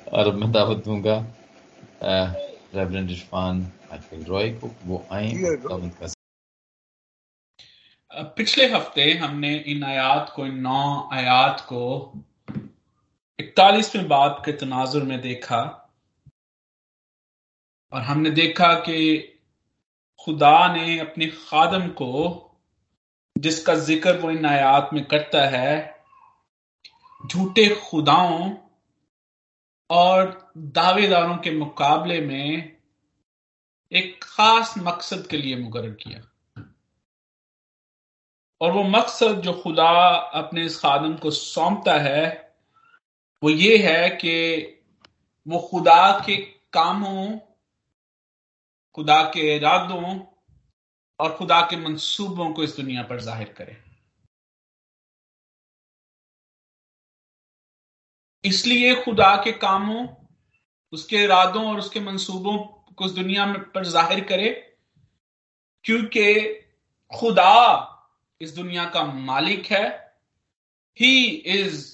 और मैं दावत दूँगा रेवरेंड इरफान आकिल रॉय को वो आए दावत का पिछले हफ़्ते हमने इन आयात को इन नौ आयात को इकतालीसवें बाब के तनाजुर में देखा। और हमने देखा कि खुदा ने अपने खादम को जिसका ज़िक्र वो इन आयात में करता है झूठे खुदाओं और दावेदारों के मुकाबले में एक खास मकसद के लिए मुकर किया। और वो मकसद जो खुदा अपने इस खादम को सौंपता है, वो ये है कि वो खुदा के कामों, खुदा के इरादों और खुदा के मंसूबों को इस दुनिया पर ज़ाहिर करे। इसलिए खुदा के कामों, उसके इरादों और उसके मंसूबों को इस दुनिया में पर ज़ाहिर करे, क्योंकि खुदा इस दुनिया का मालिक है। ही इज़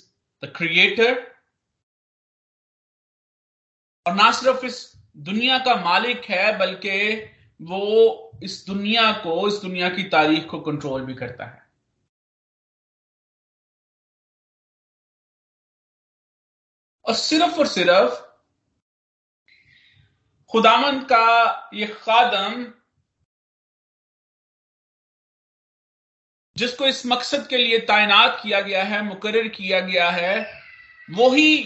द क्रिएटर और ना सिर्फ़ इस दुनिया का मालिक है, बल्कि वो इस दुनिया को, इस दुनिया की तारीख को कंट्रोल भी करता है। और सिर्फ़ और सिर्फ़ खुदामंद का ये खादम, जिसको इस मकसद के लिए तैनात किया गया है मुकर किया गया है, वही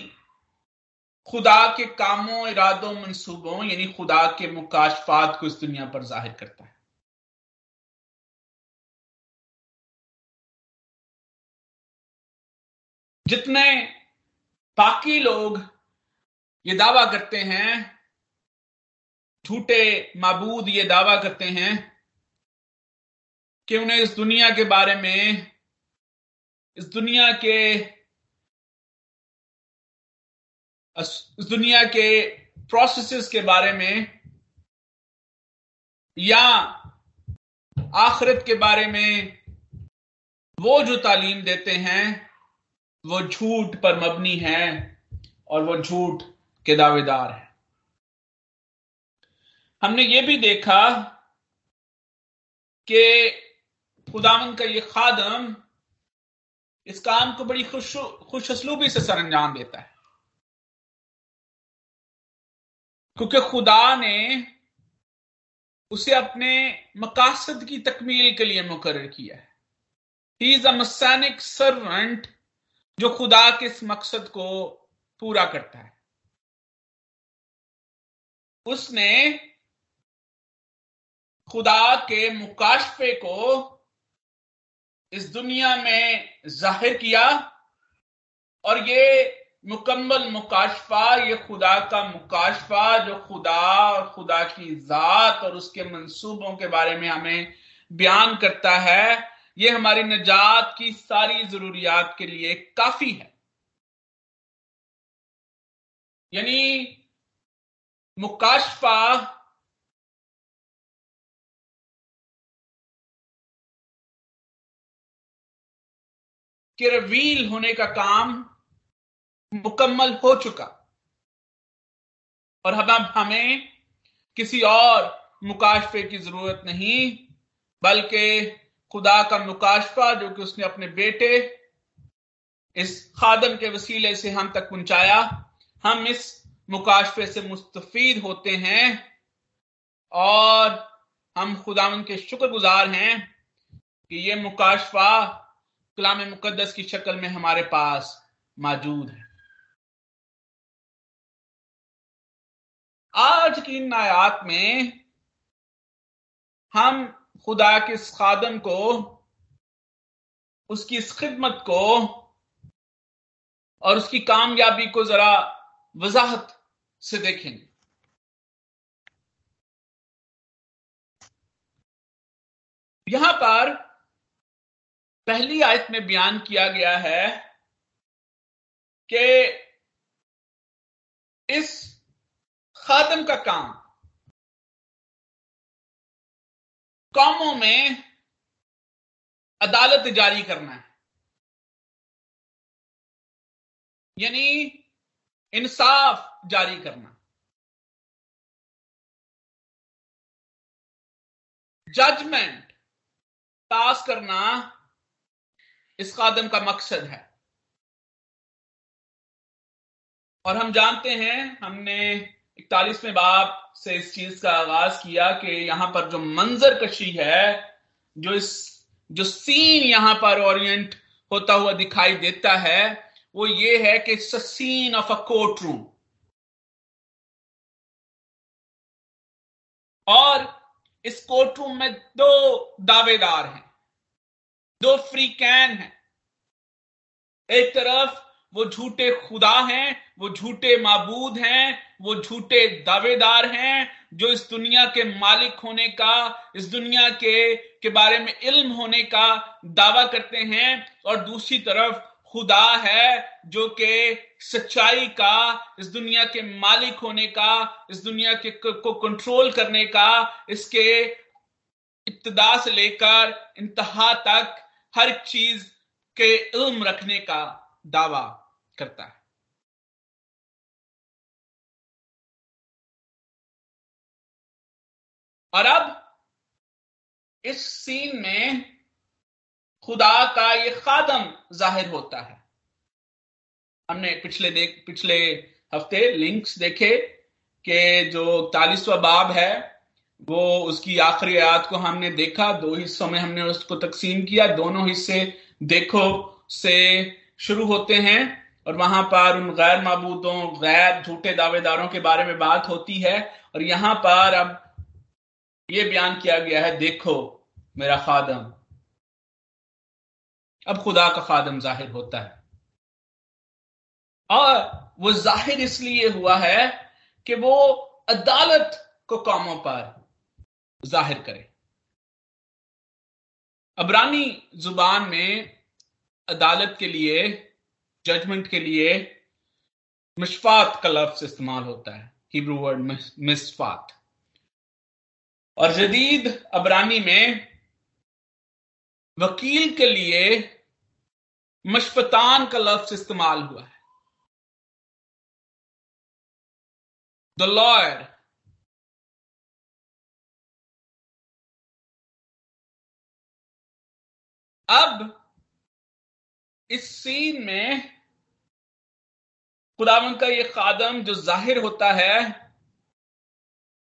खुदा के कामों, इरादों, मंसूबों, यानी खुदा के मुकाशफात को इस दुनिया पर ज़ाहिर करता है। जितने बाकी लोग ये दावा करते हैं, झूठे मबूद ये दावा करते हैं कि उन्हें इस दुनिया के बारे में, इस दुनिया के, इस दुनिया के प्रोसेसेस के बारे में या आखिरत के बारे में वो जो तालीम देते हैं वो झूठ पर मबनी है और वो झूठ के दावेदार है। हमने ये भी देखा कि खुदावन का ये खादम इस काम को बड़ी खुश खुश असलूबी से सर अंजाम देता है। क्योंकि खुदा ने उसे अपने मकासद की तकमील के लिए मुकर किया है। ही इज़ अ मसैनिक सर्वेंट जो खुदा के इस मकसद को पूरा करता है। उसने खुदा के मुकाशफे को इस दुनिया में ज़ाहिर किया और ये मुकम्मल मुकाशफा, ये खुदा का मुकाशफा जो खुदा और खुदा की ज़ात और उसके मंसूबों के बारे में हमें बयान करता है ये हमारी निजात की सारी जरूरियात के लिए काफ़ी है। यानी मुकाशफा के रवील होने का काम मुकम्मल हो चुका। और हम अब हमें किसी और मुकाशफे की ज़रूरत नहीं, बल्कि खुदा का मुकाशफा जो कि उसने अपने बेटे इस खादम के वसीले से हम तक पहुँचाया। हम इस मुकाशफे से मुस्तफीद होते हैं और हम खुदावन के शुक्रगुजार हैं कि ये मुकाशफा कलाम मुकद्दस की शक्ल में हमारे पास मौजूद है। आज की इन में हम खुदा के इस खादम को, उसकी इस खिदमत को और उसकी कामयाबी को जरा वजाहत से देखेंगे यहाँ पर पहली आयत में बयान किया गया है कि इस खादम का काम कौमों में अदालत जारी करना है। यानी इंसाफ जारी करना। जजमेंट पास करना इस खादम का मकसद है। और हम जानते हैं हमने इकतालीसवें बाप से इस चीज़ का आगाज़ किया कि यहाँ पर जो मंजर कशी है, जो इस, जो सीन यहाँ पर ओरिएंट होता हुआ दिखाई देता है, वो ये है कि scene of a court room और इस कोर्ट रूम में दो दावेदार हैं, दो फ्री कैन हैं। एक तरफ़ वो झूठे खुदा हैं, वो झूठे माबूद हैं, वो झूठे दावेदार हैं, जो इस दुनिया के मालिक होने का, इस दुनिया के के बारे में इल्म होने का दावा करते हैं। और दूसरी तरफ़ खुदा है, जो कि सच्चाई का, इस दुनिया के मालिक होने का, इस दुनिया के, को कंट्रोल करने का, इसके इब्तदा से लेकर इंतहा तक हर चीज़ के इल्म रखने का दावा। करता है। और अब इस सीन में खुदा का ये खादम ज़ाहिर होता है। हमने पिछले देख, पिछले हफ़्ते लिंक्स देखे कि जो तालीसवा बाब है, वो उसकी आखिरी आयत को हमने देखा, दो हिस्सों में हमने उसको तकसीम किया, दोनों हिस्से देखो से शुरू होते हैं। और वहाँ पर उन गैर मबूतों गैर झूठे दावेदारों के बारे में बात होती है। और यहाँ पर अब यह बयान किया गया है, देखो मेरा खादम। अब खुदा का खादम ज़ाहिर होता है। और वो ज़ाहिर इसलिए हुआ है कि वो अदालत को कामों पर ज़ाहिर करे। अबरानी ज़ुबान में अदालत के लिए जजमेंट के लिए मिशफात का लफ्ज इस्तेमाल होता है हिब्रू वर्ड मिसफात और जदीद अबरानी में वकील के लिए मशफतान का लफ्ज इस्तेमाल हुआ है। द लॉयर अब इस सीन में खुदावन का ये खादम जो ज़ाहिर होता है,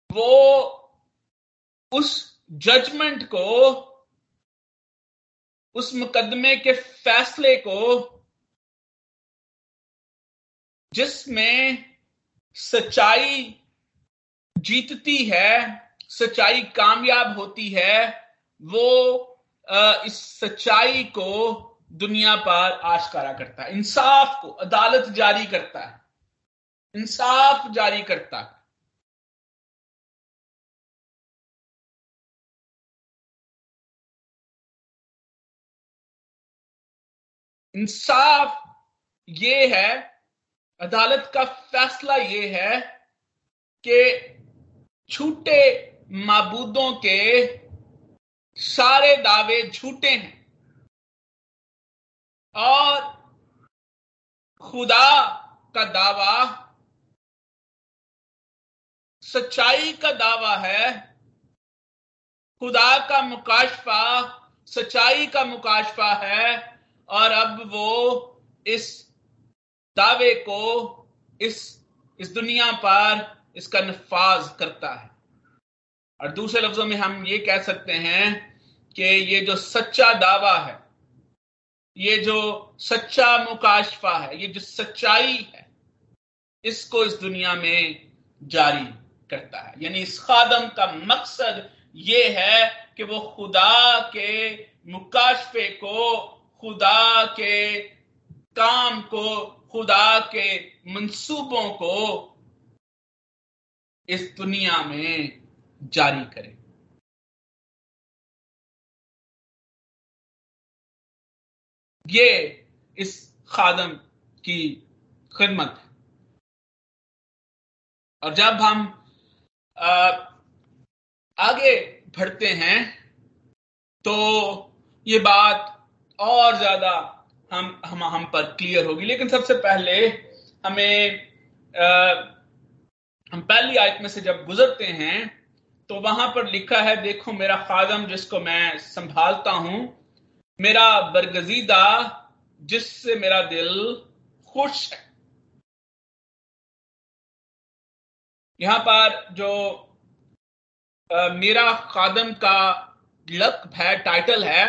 वो उस जजमेंट को, उस मुकदमे के फैसले को, जिसमें सच्चाई जीतती है, सच्चाई कामयाब होती है, वो इस सच्चाई को दुनिया पर आशकारा करता है। इंसाफ को अदालत जारी करता है। इंसाफ जारी करता है। इंसाफ ये है, अदालत का फैसला ये है कि झूठे मबूदों के सारे दावे झूठे हैं। और खुदा का दावा, सच्चाई का दावा है, खुदा का मुकाशफा, सच्चाई का मुकाशफा है, और अब वो इस दावे को, इस इस दुनिया पर इसका नफाज करता है। और दूसरे लफ्जों में हम ये कह सकते हैं कि ये जो सच्चा दावा है ये जो सच्चा मुकाशफा है, ये जो सच्चाई है, इसको इस दुनिया में जारी करता है। यानी इस खादम का मकसद ये है कि वो खुदा के मुकाशफे को, खुदा के काम को, खुदा के मंसूबों को इस दुनिया में जारी करे। ये इस खादम की खिदमत। है और जब हम आगे बढ़ते हैं तो ये बात और ज़्यादा हम हम हम पर क्लियर होगी। लेकिन सबसे पहले हमें आ, हम पहली आयत में से जब गुजरते हैं तो वहाँ पर लिखा है देखो मेरा खादम जिसको मैं संभालता हूँ मेरा बरगजीदा जिससे मेरा दिल खुश है। यहाँ पर जो आ, मेरा खादम का लक है टाइटल है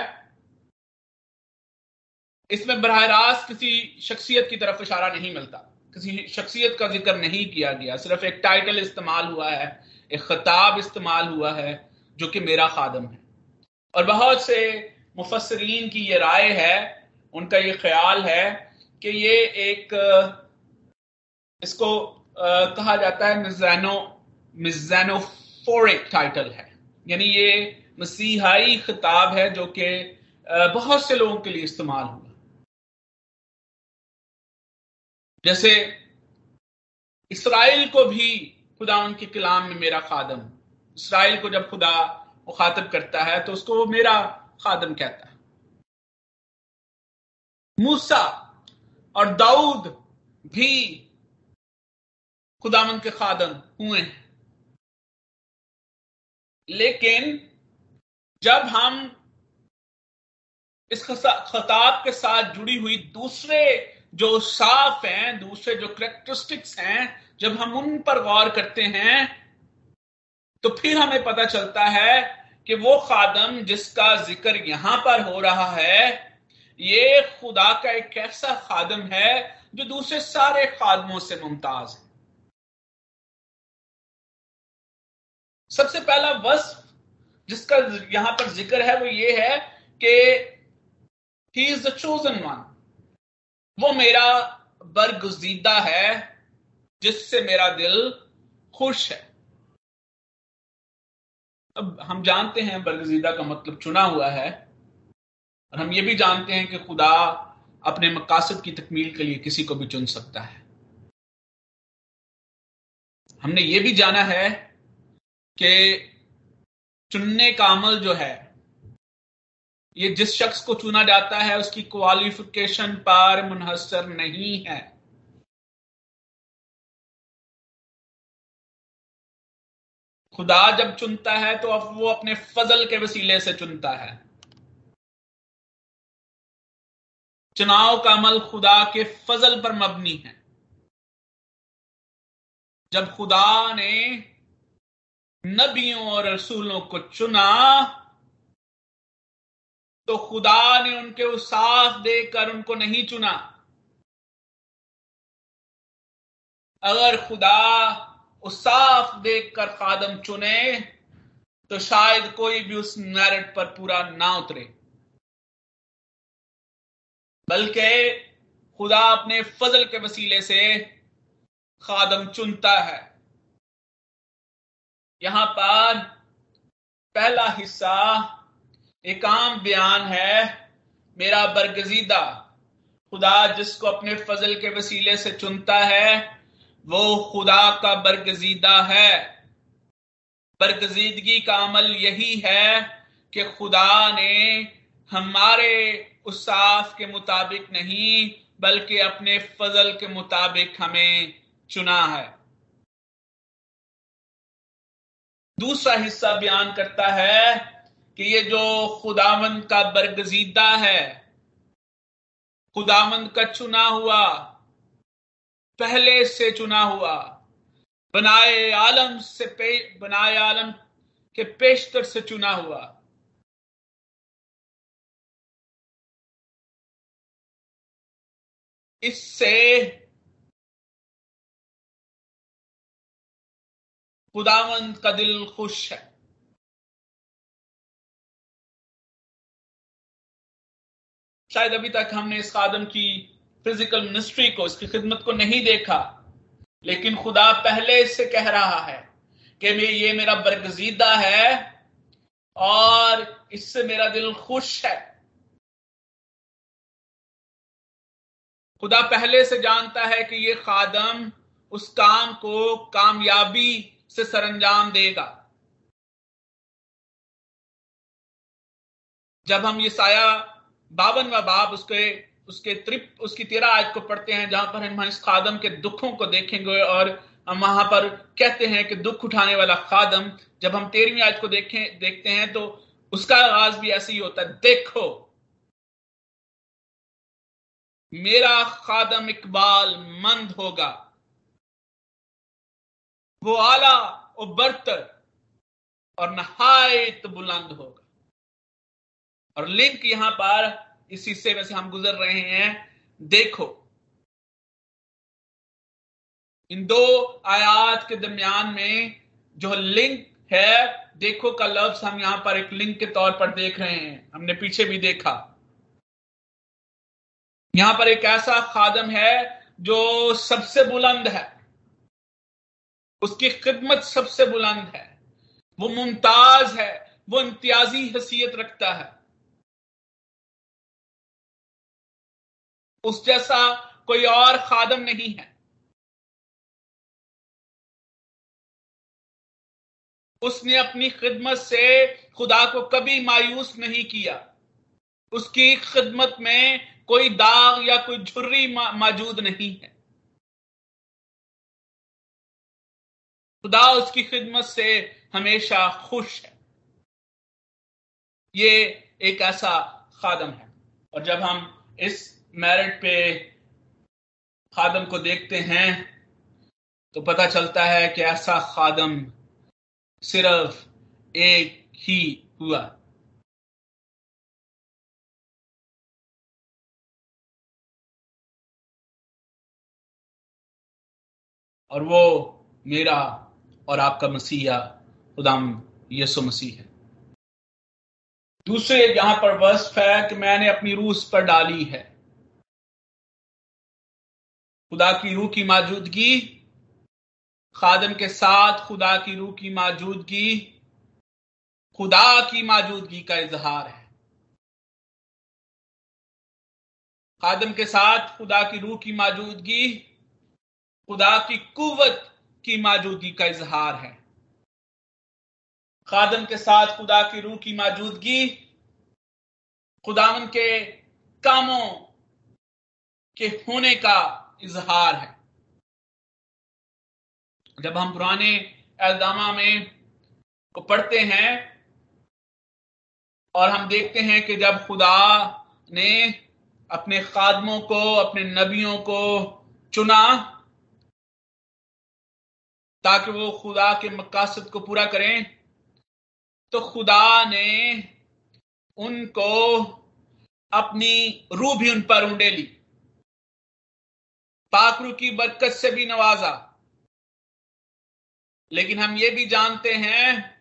इसमें बरह रास्त किसी शख्सियत की तरफ़ इशारा नहीं मिलता। किसी शख्सियत का ज़िक्र नहीं किया गया। सिर्फ़ एक टाइटल इस्तेमाल हुआ है एक खताब इस्तेमाल हुआ है जो कि मेरा खादम है। और बहुत से मुफसरीन की ये राय है, उनका ये ख्याल है कि ये एक, इसको कहा जाता है मिजानो, मिजानोफोरिक टाइटल है। यानी ये मसीहाई खिताब है जो कि बहुत से लोगों के लिए इस्तेमाल हुआ। जैसे, इसराइल को भी खुदा उनके कलाम में मेरा खादम। इसराइल को जब खुदा मुखातब करता है तो उसको वो मेरा खादम कहता है। मूसा और दाऊद भी खुदामंद के खादम हुए हैं। लेकिन जब हम इस खताब के साथ जुड़ी हुई दूसरे जो साफ़ हैं, दूसरे जो करेक्टरिस्टिक्स हैं, जब हम उन पर गौर करते हैं तो फिर हमें पता चलता है कि वो खादम जिसका ज़िक्र यहाँ पर हो रहा है, ये खुदा का एक ऐसा खादम है जो दूसरे सारे खादमों से मुमताज़ है। सबसे पहला वस जिसका यहाँ पर ज़िक्र है वो ये है कि he is the chosen one वो मेरा बरगुजीदा है जिससे मेरा दिल खुश है। अब हम जानते हैं बरगजीदा का मतलब चुना हुआ है। और हम ये भी जानते हैं कि खुदा अपने मकासद की तकमील के लिए किसी को भी चुन सकता है। हमने ये भी जाना है कि चुनने का अमल जो है, ये जिस शख्स को चुना जाता है, उसकी क्वालिफिकेशन पर मुनहसर नहीं है। खुदा जब चुनता है तो अब वो अपने फजल के वसीले से चुनता है। चुनाव का अमल खुदा के फजल पर मबनी है। जब खुदा ने नबियों और रसूलों को चुना तो खुदा ने उनके उसाफ देकर उनको नहीं चुना। अगर खुदा उसाफ देखकर खादम चुने तो शायद कोई भी उस मेरिट पर पूरा ना उतरे। बल्कि खुदा अपने फजल के वसीले से खादम चुनता है। यहाँ पर पहला हिस्सा, एक आम बयान है, मेरा बरगजीदा, खुदा जिसको अपने फजल के वसीले से चुनता है वो खुदा का बरगजीदा है। बरगजीदगी का अमल यही है कि खुदा ने हमारे उसाफ के मुताबिक नहीं, बल्कि अपने फजल के मुताबिक हमें चुना है। दूसरा हिस्सा बयान करता है कि ये जो खुदामंद का बरगजीदा है खुदामंद का चुना हुआ पहले से चुना हुआ, बनाए आलम से पे, बनाए आलम के पेशतर से चुना हुआ। इससे खुदावंद का दिल खुश है। शायद अभी तक हमने इस खादम की फ़िज़िकल मिनिस्ट्री को, इसकी खिदमत को नहीं देखा, लेकिन खुदा पहले इससे कह रहा है कि मैं, ये मेरा बरगजीदा है और इससे मेरा दिल खुश है। खुदा पहले से जानता है कि ये खादम उस काम को कामयाबी से सरंजाम देगा। जब हम ये साया बावन व बाब उसके उसके त्रिप उसकी तेरह आयत को पढ़ते हैं, जहाँ पर हम इस खादम के दुखों को देखेंगे और हम वहाँ पर कहते हैं कि दुख उठाने वाला खादम, जब हम तेरहवीं आयत को देखें, देखते हैं तो उसका आगाज़ भी ऐसे ही होता है, देखो। मेरा खादम इकबाल मंद होगा। वो आला और बरतर और नहायत बुलंद होगा। और लिंक यहाँ पर इस हिस्से में से हम गुजर रहे हैं। देखो, इन दो आयात के दरमियान में जो लिंक है, देखो का लफ्ज हम यहाँ पर एक लिंक के तौर पर देख रहे हैं। हमने पीछे भी देखा। यहाँ पर एक ऐसा खादम है जो सबसे बुलंद है। उसकी खिदमत सबसे बुलंद है। वो मुमताज़ है, वो इम्तियाजी हैसियत रखता है। उस जैसा कोई और खादम नहीं है। उसने अपनी खिदमत से खुदा को कभी मायूस नहीं किया। उसकी खिदमत में कोई दाग या कोई झुर्री मौजूद नहीं है। खुदा उसकी खिदमत से हमेशा खुश है। ये एक ऐसा खादम है। और जब हम इस मेरिट पे खादम को देखते हैं तो पता चलता है कि ऐसा खादम सिर्फ़ एक ही हुआ। और वो मेरा और आपका मसीहा, खुदाम यसु मसीह है। दूसरे यहाँ पर वस्फ है कि मैंने अपनी रूस पर डाली है। खुदा की रूह की मौजूदगी, खादम के साथ खुदा की रूह की मौजूदगी, खुदा की मौजूदगी का इजहार है। खादम के साथ खुदा की रूह की मौजूदगी, खुदा की कुवत की मौजूदगी का इजहार है। खादम के साथ खुदा की रूह की मौजूदगी, खुदावन के कामों के होने का इजहार है। जब हम पुराने एल्दामा में को पढ़ते हैं और हम देखते हैं कि जब खुदा ने अपने खादमों को, अपने नबियों को चुना, ताकि वो खुदा के मकासद को पूरा करें तो खुदा ने उनको अपनी रूह भी उन पर उंडेली पाकरू की बरकत से भी नवाजा। लेकिन हम ये भी जानते हैं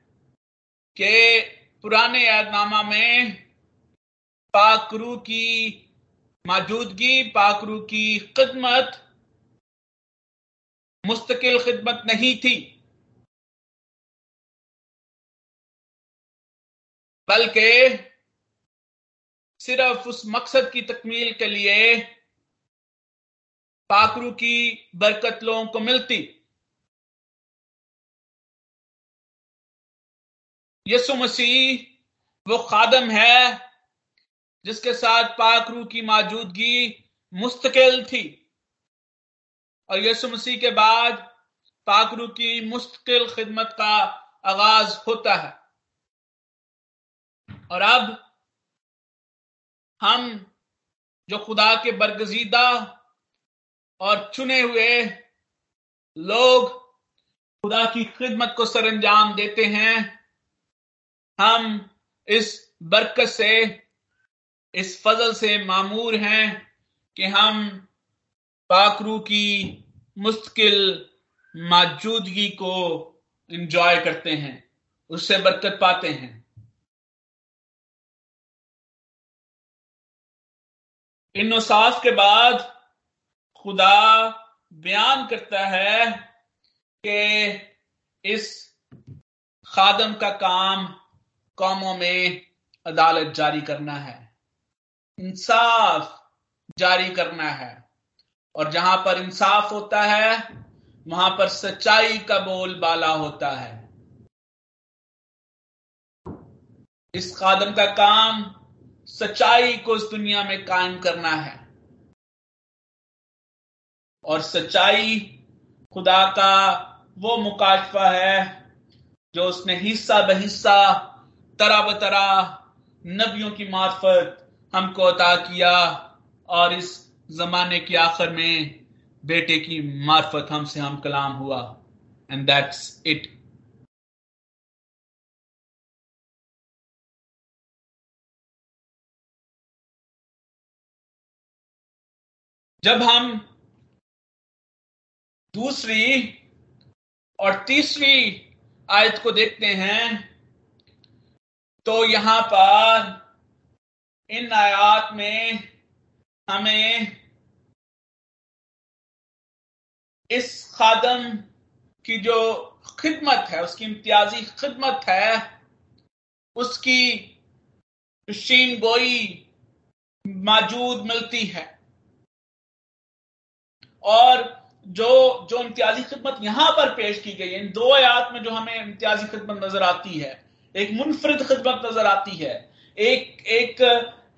कि पुराने यादनामा में पाकरू की मौजूदगी पाकरू की खिदमत मुस्तकिल खिदमत नहीं थी। बल्कि सिर्फ़ उस मकसद की तकमील के लिए पाकरू की बरकत लोगों को मिलती। यसु मसीह वो खादम है जिसके साथ पाकरू की मौजूदगी मुस्तकिल थी। और यसु मसीह के बाद पाकरू की मुस्तकिल खिदमत का आगाज़ होता है। और अब हम जो खुदा के बरगजीदा और चुने हुए लोग खुदा की खिदमत को सरंजाम देते हैं। हम इस बरकत से, इस फजल से मामूर हैं कि हम पाकरू की मुश्किल मौजूदगी को इंजॉय करते हैं, उससे बरकत पाते हैं। इन के बाद खुदा बयान करता है कि इस खादम का काम कौमों में अदालत जारी करना है। इंसाफ जारी करना है। और जहाँ पर इंसाफ होता है, वहाँ पर सच्चाई का बोल बाला होता है। इस खादम का काम सच्चाई को इस दुनिया में कायम करना है। और सच्चाई खुदा का वो मुकाशफा है जो उसने हिस्सा बहिस्सा, तरह बतरा नबियों की मार्फत हमको अता किया और इस जमाने के आखिर में बेटे की मार्फत हमसे हम कलाम हुआ। एंड दैट्स इट जब हम दूसरी और तीसरी आयत को देखते हैं तो यहाँ पर इन आयात में हमें इस खादम की जो खिदमत है, उसकी इम्तियाजी खिदमत है, उसकी शीन गोई मौजूद मिलती है। और जो जो इम्तियाजी खिदमत यहाँ पर पेश की गई है, इन दो आयात में जो हमें इम्तियाजी खिदमत नज़र आती है, एक मुनफरद खिदमत नज़र आती है, एक एक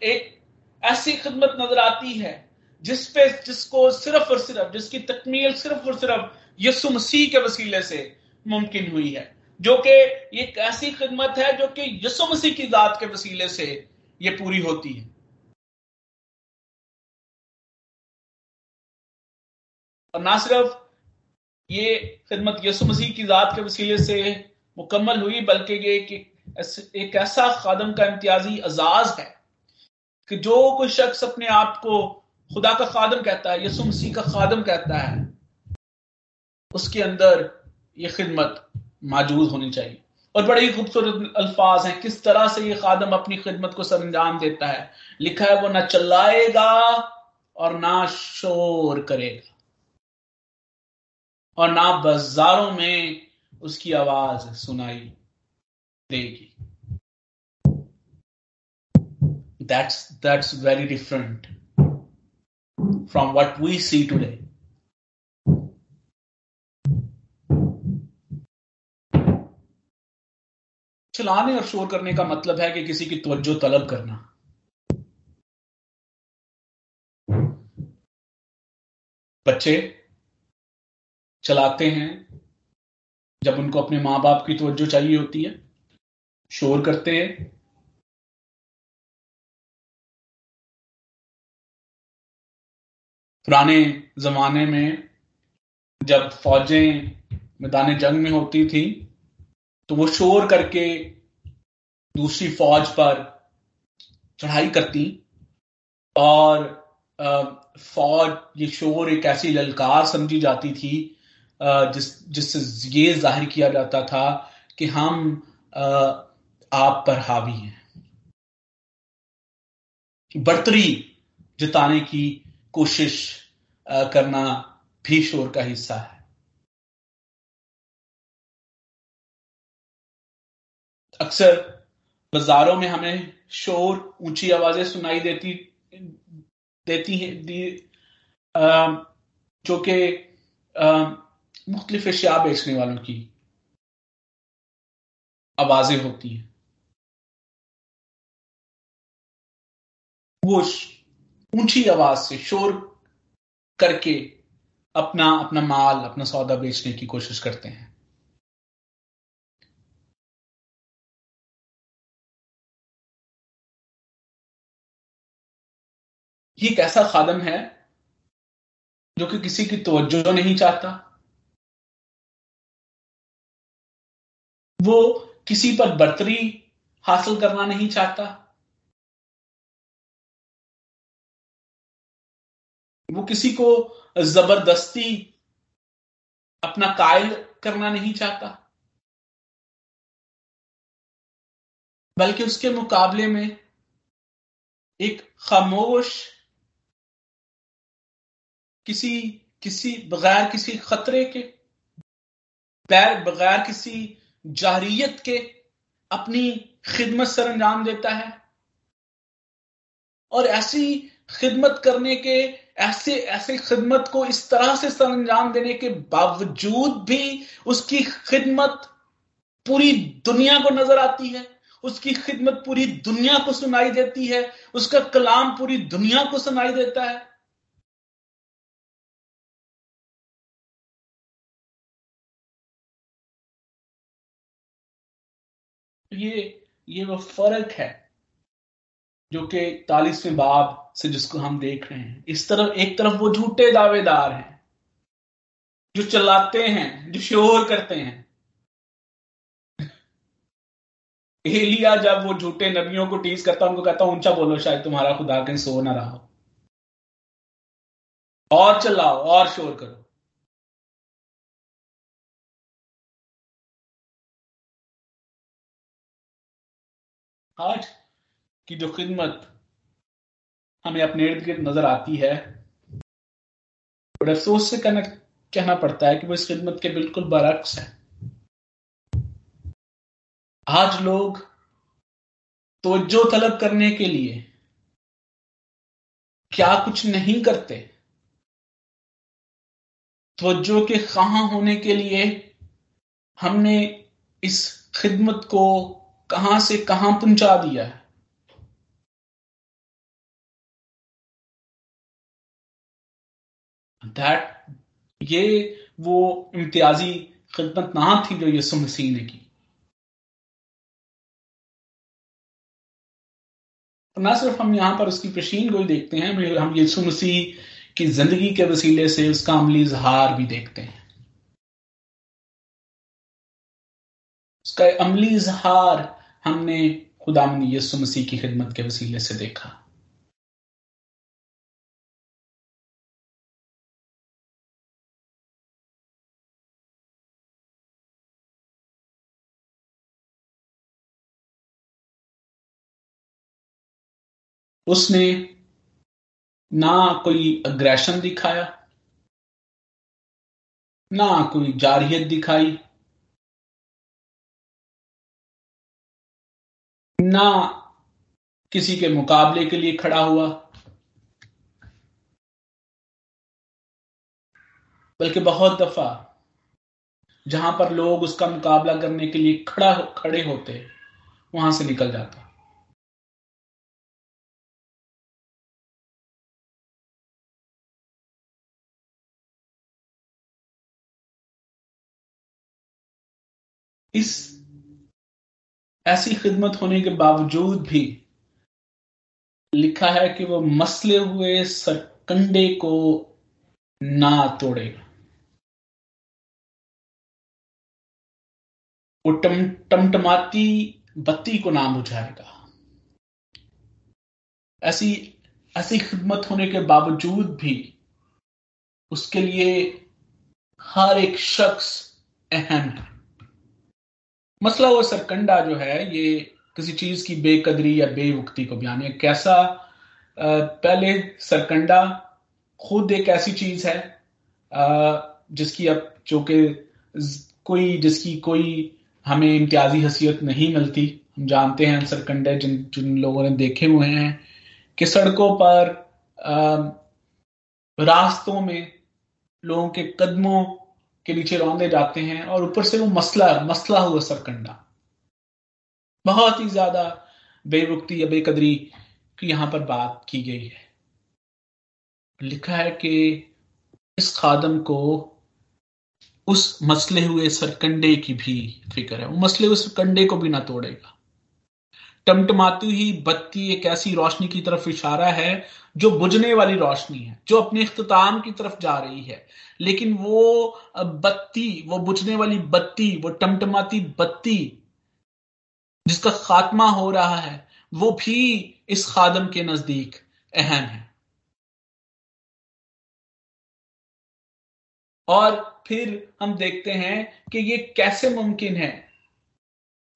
एक ऐसी खिदमत नज़र आती है, जिस पे, जिसको सिर्फ़ और सिर्फ़, जिसकी तकमील सिर्फ़ और सिर्फ़ यसु मसीह के वसीले से मुमकिन हुई है, जो कि एक ऐसी खिदमत है, जो कि यसु मसीह की जात के वसीले से ये पूरी होती है। और ना सिर्फ़ ये खिदमत यसु मसीह की जात के वसीले से मुकम्मल हुई बल्कि ये एक, ऐसा खादम का इम्तियाजी एजाज है कि जो कोई शख्स अपने आप को खुदा का खादम कहता है यसु मसीह का खादम कहता है उसके अंदर ये खिदमत मौजूद होनी चाहिए। और बड़े ही खूबसूरत अल्फाज हैं किस तरह से ये खादम अपनी खिदमत को सर अंजाम देता है। लिखा है वो ना चलाएगा और ना शोर करेगा। और ना बाजारों में उसकी आवाज़ सुनाई देगी। That's that's very different from what we see today. चलाने और शोर करने का मतलब है कि किसी की तवज्जो तलब करना। बच्चे चलाते हैं, जब उनको अपने माँ बाप की तवज्जो चाहिए होती है, शोर करते हैं। पुराने जमाने में जब फौजें मैदान जंग में होती थी तो वो शोर करके दूसरी फौज पर चढ़ाई करती और फौज ये शोर एक ऐसी ललकार समझी जाती थी जिस जिससे ये ज़ाहिर किया जाता था कि हम आप पर हावी हैं। बर्तरी जताने की कोशिश करना भी शोर का हिस्सा है। अक्सर बाजारों में हमें शोर, ऊँची आवाज़ें सुनाई देती देती हैं जो कि मुख्तलिफ़ अशिया बेचने वालों की आवाज़ें होती हैं। वो ऊँची आवाज़ से शोर करके अपना अपना माल, अपना सौदा बेचने की कोशिश करते हैं। ये एक ऐसा खादम है जो कि किसी की तवज्जो नहीं चाहता। वो किसी पर बर्तरी हासिल करना नहीं चाहता। वो किसी को ज़बरदस्ती अपना कायल करना नहीं चाहता। बल्कि उसके मुकाबले में एक खामोश, किसी किसी बगैर किसी खतरे के, बगैर किसी जारियत के अपनी खिदमत सर अंजाम देता है। और ऐसी खिदमत करने के, ऐसे ऐसे खिदमत को इस तरह से सर अंजाम देने के बावजूद भी उसकी खिदमत पूरी दुनिया को नज़र आती है, उसकी खिदमत पूरी दुनिया को सुनाई देती है, उसका कलाम पूरी दुनिया को सुनाई देता है। ये ये वो फ़र्क है जो कि इकतालीसवें बाब से जिसको हम देख रहे हैं। इस तरफ़, एक तरफ़ वो झूठे दावेदार हैं, जो चलाते हैं, जो शोर करते हैं। एलिया जब वो झूठे नबियों को टीज करता उनको कहता ऊँचा बोलो, शायद तुम्हारा खुदा कहीं सो ना रहा हो। और चलाओ और शोर करो। आज की जो खिदमत हमें अपने इर्द गिर्द नज़र आती है बड़े अफसोस से कहना कहना पड़ता है कि वो इस खिदमत के बिल्कुल बरक्स है। आज लोग तोज्जो तलब करने के लिए क्या कुछ नहीं करते? तवज्जो के कहा होने के लिए हमने इस खिदमत को कहाँ से कहाँ पहुँचा दिया है? दैट ये वो इम्तियाजी खिदमत ना थी जो यसु मसीह ने की। ना सिर्फ़ हम यहाँ पर उसकी पेशीन गोई देखते हैं हम यसु मसीह की ज़िंदगी के वसीले से उसका अमली इजहार भी देखते हैं। उसका अमली इजहार हमने खुदा यसु मसीह की खिदमत के वसीले से देखा। उसने ना कोई अग्रेशन दिखाया, ना कोई जारियत दिखाई ना किसी के मुकाबले के लिए खड़ा हुआ, बल्कि बहुत दफ़ा जहाँ पर लोग उसका मुकाबला करने के लिए खड़ा खड़े होते, वहाँ से निकल जाता। इस ऐसी खिदमत होने के बावजूद भी लिखा है कि वो मसले हुए सरकंडे को ना तोड़ेगा। वो टम, टमटमाती बत्ती को ना बुझाएगा। ऐसी ऐसी खिदमत होने के बावजूद भी उसके लिए हर एक शख्स अहम है। मसला वो सरकंडा जो है, ये किसी चीज़ की बेकदरी या बेवक्ति को बयान है कैसा पहले सरकंडा खुद एक ऐसी चीज़ है जिसकी अब जो कि कोई, जिसकी कोई हमें इम्तियाजी हसीियत नहीं मिलती। हम जानते हैं सरकंडे जिन जिन लोगों ने देखे हुए हैं कि सड़कों पर रास्तों में लोगों के कदमों के नीचे रौंदे जाते हैं और ऊपर से वो मसला मसला हुआ सरकंडा। बहुत ही ज़्यादा बेवक्ति या बेकदरी की यहाँ पर बात की गई है। लिखा है कि इस खादम को उस मसले हुए सरकंडे की भी फ़िक्र है। वो मसले हुए सरकंडे को भी ना तोड़ेगा। टमटमाती ही बत्ती एक ऐसी रोशनी की तरफ़ इशारा है, जो बुझने वाली रोशनी है, जो अपने अख्ताम की तरफ़ जा रही है। लेकिन वो बत्ती, वो बुझने वाली बत्ती, वो टमटमाती बत्ती जिसका खात्मा हो रहा है, वो भी इस खादम के नज़दीक अहम है। और फिर हम देखते हैं कि ये कैसे मुमकिन है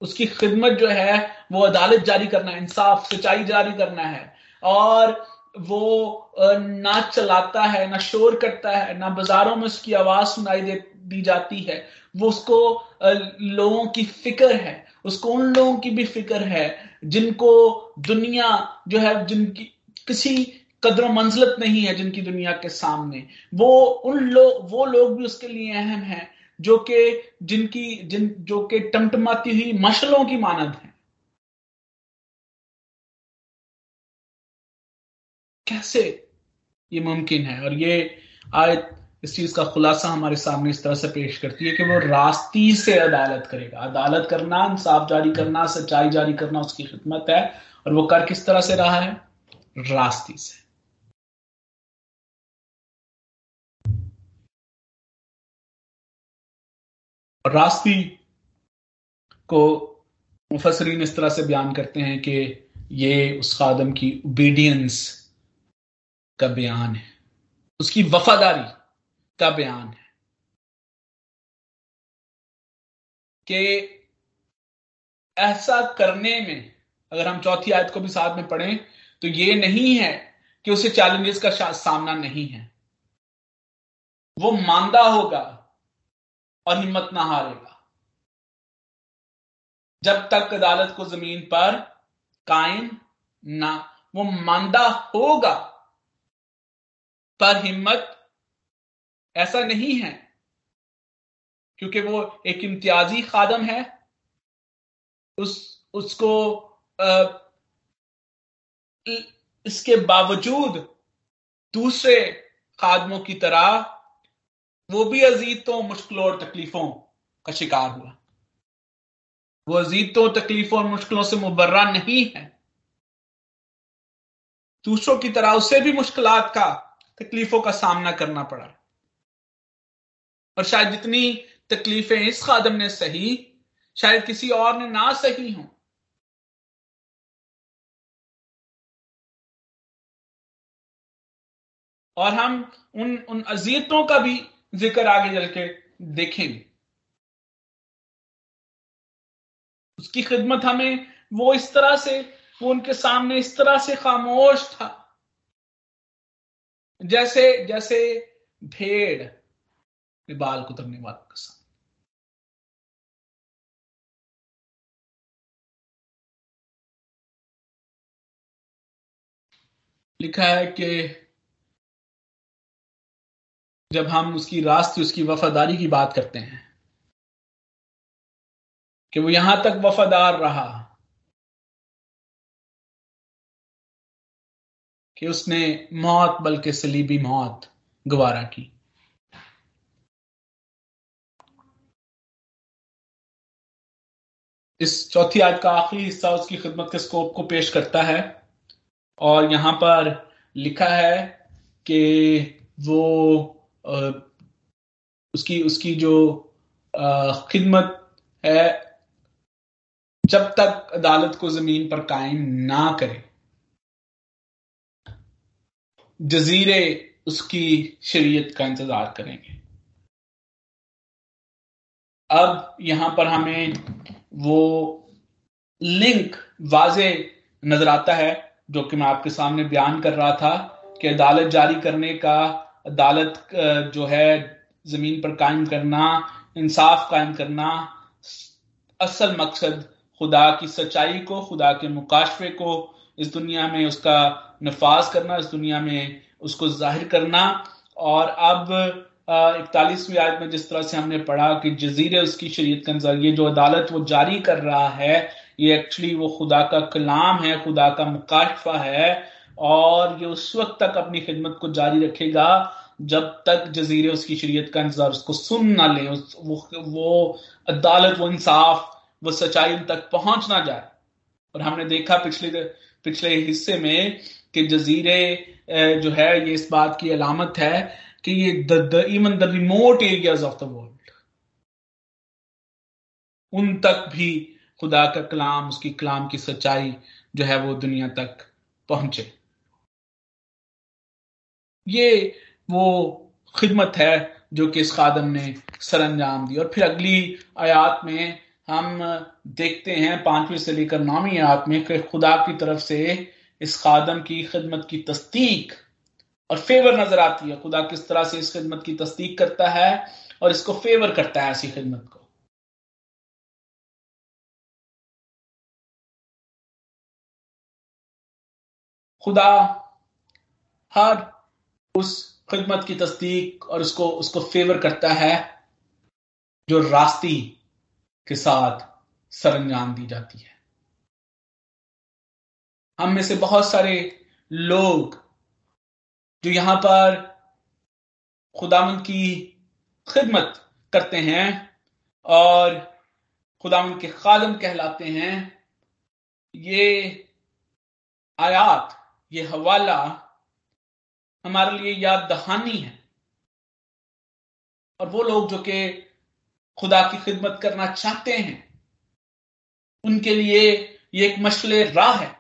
उसकी खिदमत जो है, वो अदालत जारी करना है इंसाफ, सच्चाई जारी करना है। और वो ना चलाता है, ना शोर करता है, ना बाजारों में उसकी आवाज़ सुनाई दे, दी जाती है। वो उसको लोगों की फ़िक्र है। उसको उन लोगों की भी फ़िक्र है, जिनको दुनिया जो है, जिनकी किसी कदर मंजलत नहीं है जिनकी दुनिया के सामने। वो उन लोग वो लोग भी उसके लिए अहम है। जो कि जिनकी, जिन, जो कि टमटमाती हुई मशलों की मानद है। कैसे ये मुमकिन है? और ये आयत इस चीज़ का खुलासा हमारे सामने इस तरह से पेश करती है कि वो रास्ती से अदालत करेगा। अदालत करना, इंसाफ जारी करना, सच्चाई जारी करना उसकी खिदमत है। और वो कर किस तरह से रहा है? रास्ती से। रास्ती को मुफसरीन इस तरह से बयान करते हैं कि ये उस खादम की ओबीडियंस का बयान है। उसकी वफादारी का बयान है। कि ऐसा करने में, अगर हम चौथी आयत को भी साथ में पढ़ें तो ये नहीं है कि उसे चैलेंजेस का सामना नहीं है। वो मानदा होगा और हिम्मत ना हारेगा। जब तक अदालत को ज़मीन पर कायम ना वो मानदा होगा पर हिम्मत ऐसा नहीं है क्योंकि वो एक इम्तियाजी खादम है। उस उसको आ, इसके बावजूद दूसरे खादमों की तरह वो भी अजीतों मुश्किलों और तकलीफों का शिकार हुआ। वो अजीतों तकलीफों और मुश्किलों से मुबर्रा नहीं है। दूसरों की तरह उसे भी मुश्किल का, तकलीफों का सामना करना पड़ा। और शायद जितनी तकलीफें इस खादम ने सही, शायद किसी और ने ना सही हो। और हम उन उन अजियतों का भी ज़िक्र आगे चल के देखेंगे। उसकी खिदमत हमें वो इस तरह से, वो उनके सामने इस तरह से खामोश था। जैसे जैसे भेड़ बाल कुतरने वालों के सामने। लिखा है कि जब हम उसकी रास्ते, उसकी वफादारी की बात करते हैं, कि वो यहाँ तक वफादार रहा, कि उसने मौत, बल्कि सलीबी मौत गवारा की। इस चौथी आज का आखिरी हिस्सा उसकी खिदमत के स्कोप को पेश करता है, और यहाँ पर लिखा है कि वो उसकी उसकी जो खिदमत है, जब तक अदालत को ज़मीन पर कायम ना करे, जजीरे उसकी शरीयत का इंतज़ार करेंगे। अब यहाँ पर हमें वो लिंक वाजे नज़र आता है, जो कि मैं आपके सामने बयान कर रहा था कि अदालत जारी करने का अदालत जो है, ज़मीन पर कायम करना, इंसाफ कायम करना, असल मकसद खुदा की सच्चाई को, खुदा के मुकाशफे को, इस दुनिया में उसका नफाज करना, इस दुनिया में उसको ज़ाहिर करना। और अब इकतालीसवीं आयत में जिस तरह से हमने पढ़ा कि जजीरे उसकी शरीयत के ये जो अदालत वो जारी कर रहा है, ये एक्चुअली वो खुदा का कलाम है, खुदा का मुकाशफा है और ये उस वक्त तक अपनी खिदमत को जारी रखेगा जब तक जजीरे उसकी शरीयत का इंतज़ार उसको सुन ना ले उस, वो वो अदालत वो इंसाफ वो सच्चाई तक पहुँच ना जाए। और हमने देखा पिछले पिछले हिस्से में कि जजीरे जो है ये इस बात की अलामत है कि ये even the remote areas of the world उन तक भी खुदा का कलाम उसकी कलाम की सच्चाई जो है वो दुनिया तक पहुँचे। ये वो खिदमत है जो कि इस खादम ने सर अंजाम दी। और फिर अगली आयात में हम देखते हैं, पांचवी से लेकर नौवीं आयात में, कि खुदा की तरफ़ से इस खादम की खिदमत की तस्दीक और फेवर नज़र आती है। खुदा किस तरह से इस खिदमत की तस्दीक करता है और इसको फेवर करता है ऐसी खिदमत को। खुदा हर उस खिदमत की तस्दीक और उसको उसको फेवर करता है जो रास्ती के साथ सरंजाम दी जाती है। हम में से बहुत सारे लोग जो यहाँ पर खुदामंद की खिदमत करते हैं और खुदामंद के खादम कहलाते हैं, ये आयात, ये हवाला हमारे लिए याद दहानी है। और वो लोग जो कि खुदा की खिदमत करना चाहते हैं, उनके लिए ये एक मशले राह है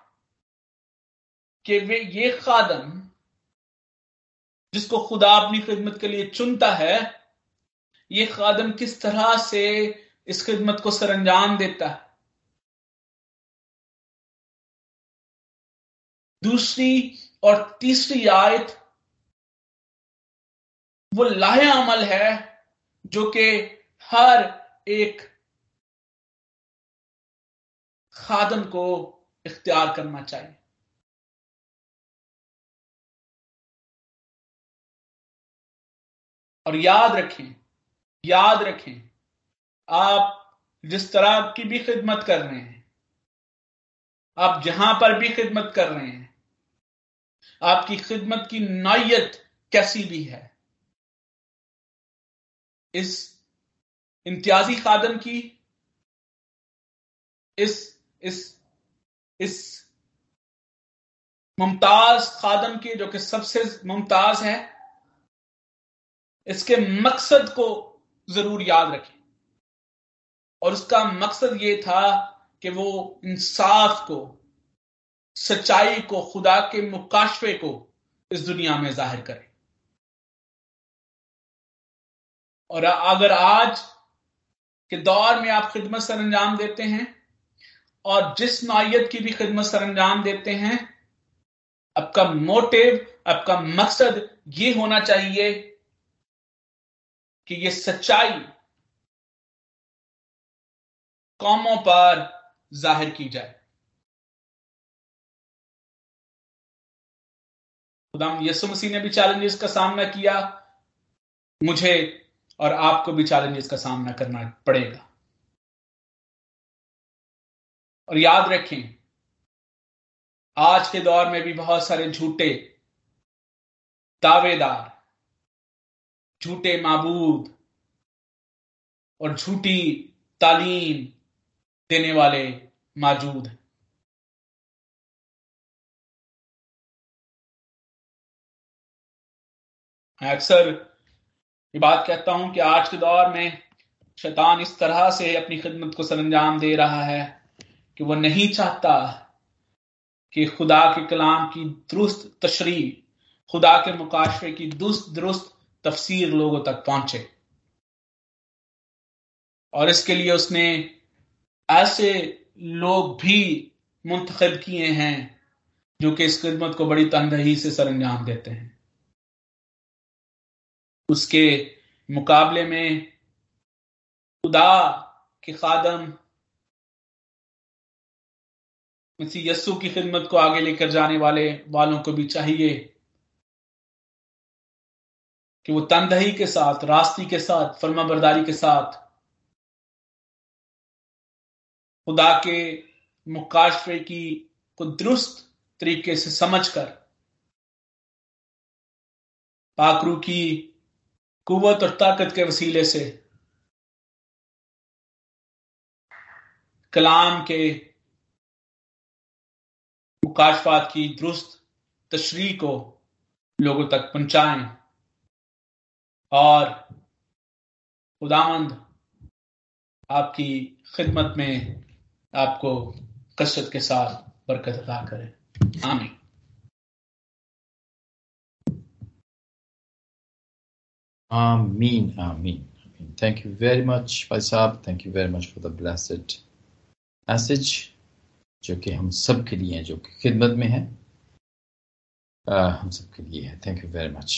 कि वे ये खादम जिसको खुदा अपनी खिदमत के लिए चुनता है, ये खादम किस तरह से इस खिदमत को सरंजाम देता है। दूसरी और तीसरी आयत वो लाहे अमल है जो कि हर एक खादम को इख्तियार करना चाहिए। और याद रखें याद रखें, आप जिस तरह की भी खिदमत कर रहे हैं, आप जहाँ पर भी खिदमत कर रहे हैं, आपकी खिदमत की नौयत कैसी भी है इस इम्तियाजी खादम की, इस इस इस मुमताज़ खादम की जो कि सबसे मुमताज़ है, इसके मकसद को ज़रूर याद रखें। और उसका मकसद ये था कि वो इंसाफ को, सच्चाई को, खुदा के मुकाशफे को इस दुनिया में ज़ाहिर करे। और अगर आज के दौर में आप खिदमत सर अंजाम देते हैं और जिस नौयत की भी खिदमत सर अंजाम देते हैं, आपका मोटिव आपका मकसद ये होना चाहिए कि ये सच्चाई कौमों पर ज़ाहिर की जाए। खुदाम यसु मसीह ने भी चैलेंजेस का सामना किया। मुझे और आपको भी चैलेंजेस का सामना करना पड़ेगा। और याद रखें, आज के दौर में भी बहुत सारे झूठे दावेदार, झूठे माबूद और झूठी तालीम देने वाले मौजूद हैं। अक्सर ये बात कहता हूँ कि आज के दौर में शैतान इस तरह से अपनी खिदमत को सरंजाम दे रहा है कि वो नहीं चाहता कि खुदा के कलाम की दुरुस्त तशरी खुदा के मुकाशफे की दुरुस्त दुरुस्त तफसीर लोगों तक पहुँचे। और इसके लिए उसने ऐसे लोग भी मुंतखब किए हैं जो कि इस खिदमत को बड़ी तंदही से सरंजाम देते हैं। उसके मुकाबले में खुदा के खादम यस्सु की खिदमत को आगे लेकर जाने वाले वालों को भी चाहिए कि वो तंदही के साथ, रास्ती के साथ फर्मा बरदारी के साथ खुदा के मुकाशफे की को दुरुस्त तरीके से समझकर पाकरू की कुवत और ताकत के वसीले से। कलाम के मुकाशफात की दुरुस्त तशरी को लोगों तक पहुंचाएँ और खुदामंद आपकी खिदमत में आपको कसरत के साथ बरकत अदा करें। आमीन। Amin. Ameen. Thank you very much, Paisab. Thank you very much for the blessed message जो कि हम सब के लिए है जो कि खिदमत में है आ, हम सब के लिए है थैंक यू वेरी मच